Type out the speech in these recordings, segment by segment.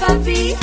papi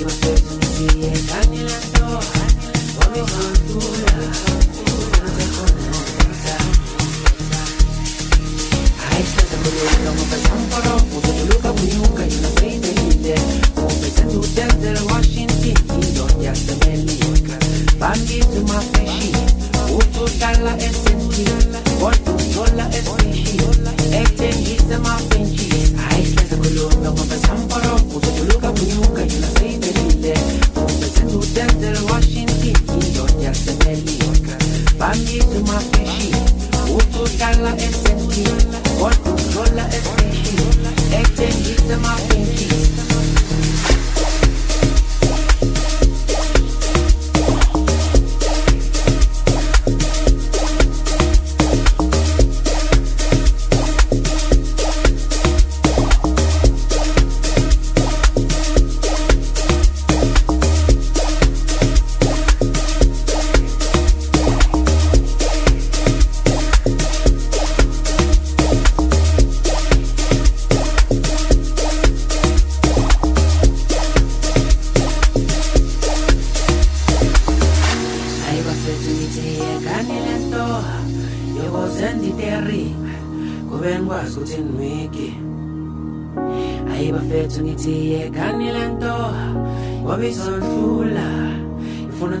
Vivo, soy un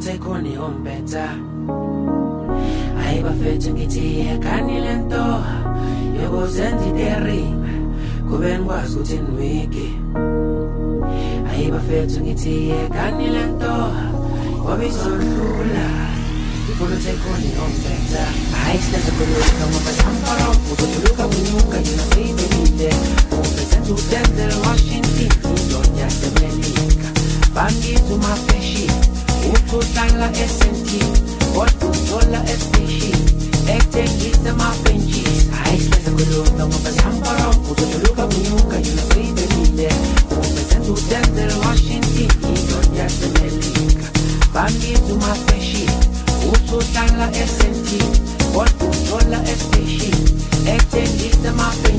nganze kuniombedza aibafethu ngithiye kanile ntoha yokuze nditerime kube ndikwazi ukuthi ndinwiki ayibafethu ngithiye kanile ntoha wabizondlula ifuna utsekuniombedza hayi sinazekuluka ngobathambaro uzotuluka to yinasibenide umbezendudenzele washington indonyasemeni totala e senti Oricum sola e sprijin Ekte gita ma penci Hai spesa cu lupta Mă pezeam parau Cu tot luca miuca Eu la fui pe mine Mă pezendu de la Washington Și Georgia se ne linca Bani tu ma penci Usu tala e senti Oricum sola e sprijin Ekte gita ma penci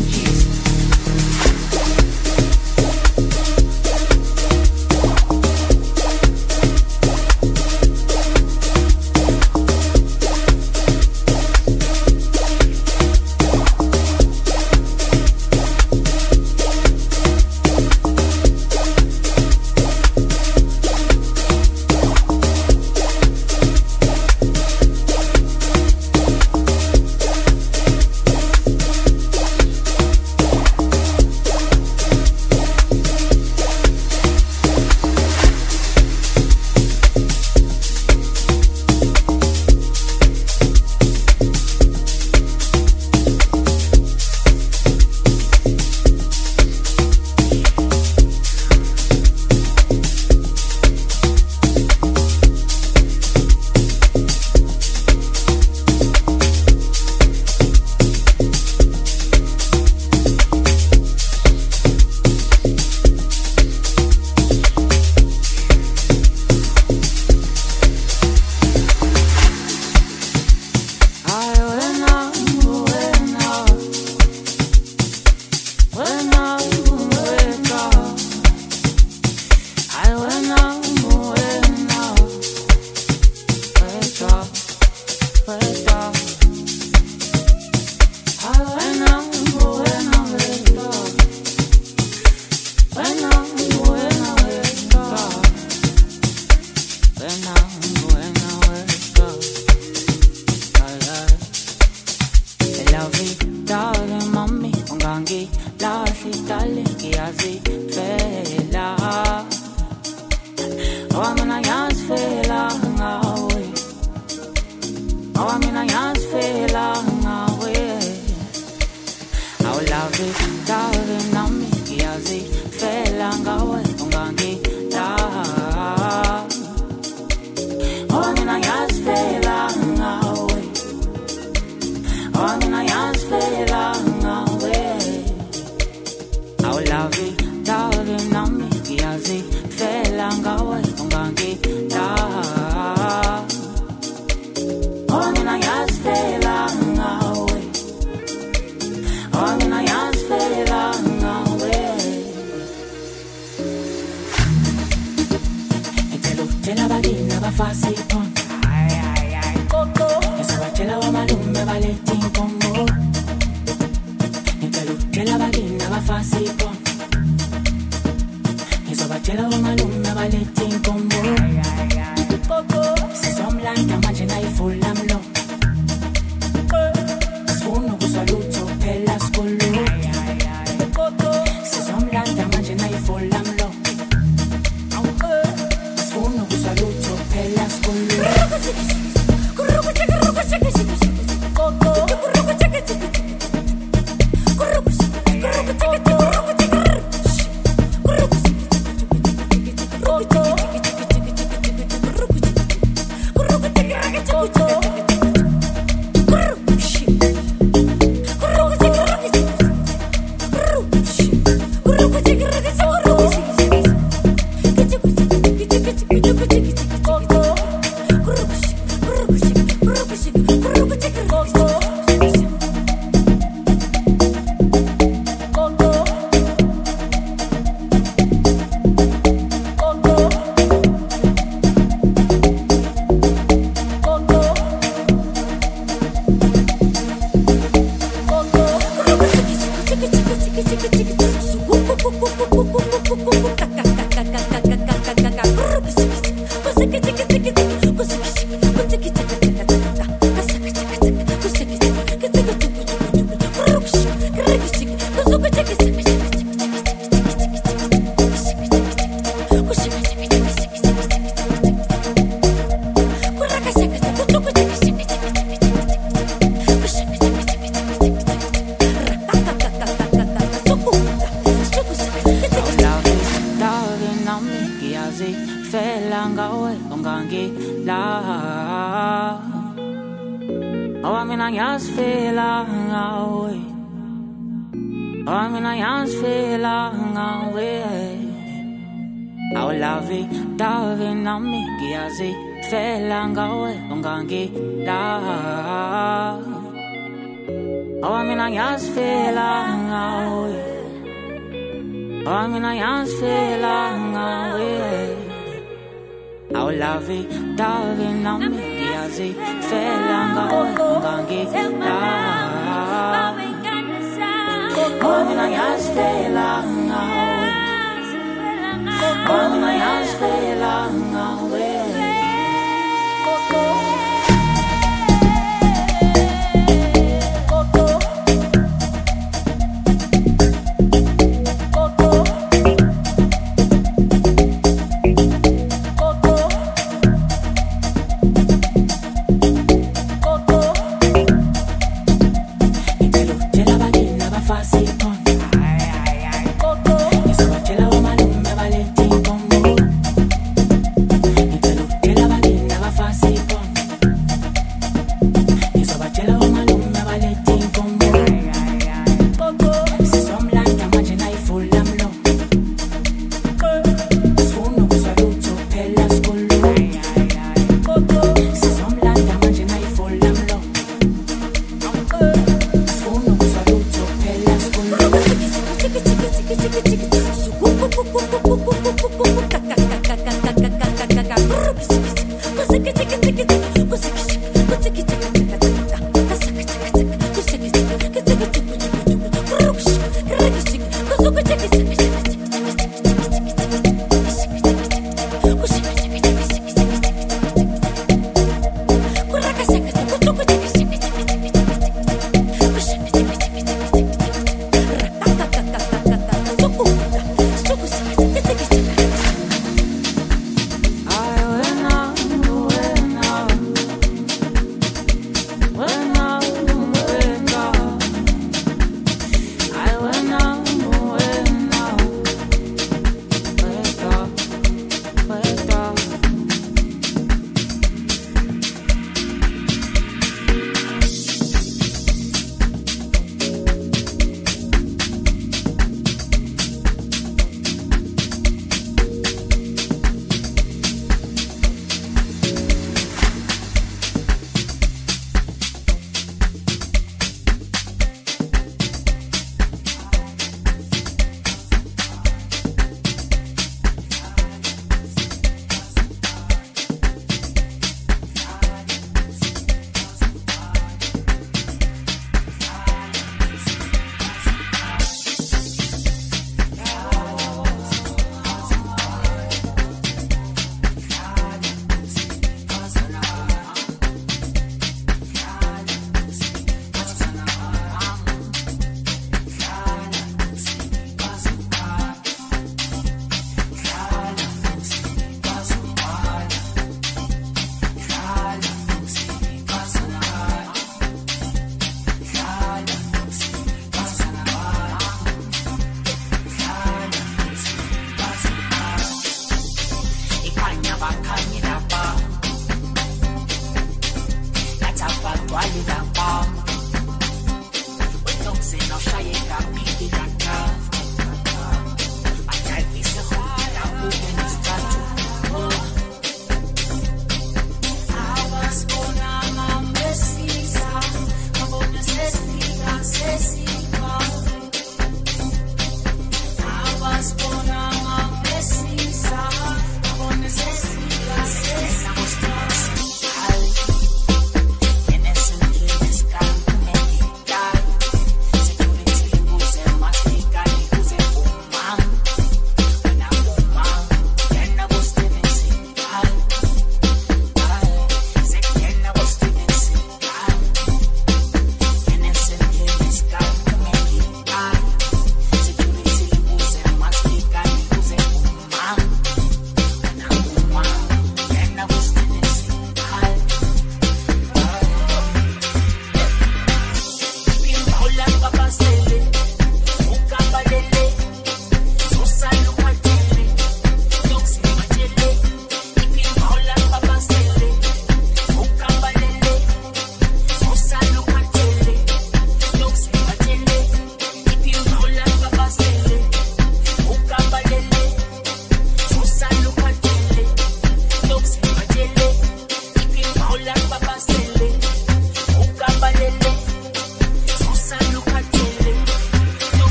Thank you. Cheirava de nova fácil. Ngiyazifela ngawe ungangila Awa mina ngiyazifela ngawe. Awa mina ngiyazifela ngawe. Awulavi davi nami ngiyazifela ngawe ungangila Awa mina ngiyazifela ngawe Awa mina ngiyazifela ngawe Awulavi davi nami ngiyazifela ngawe ungangila Awa mina ngiyazifela ngawe Awa mina ngiyazifela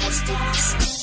sesibanga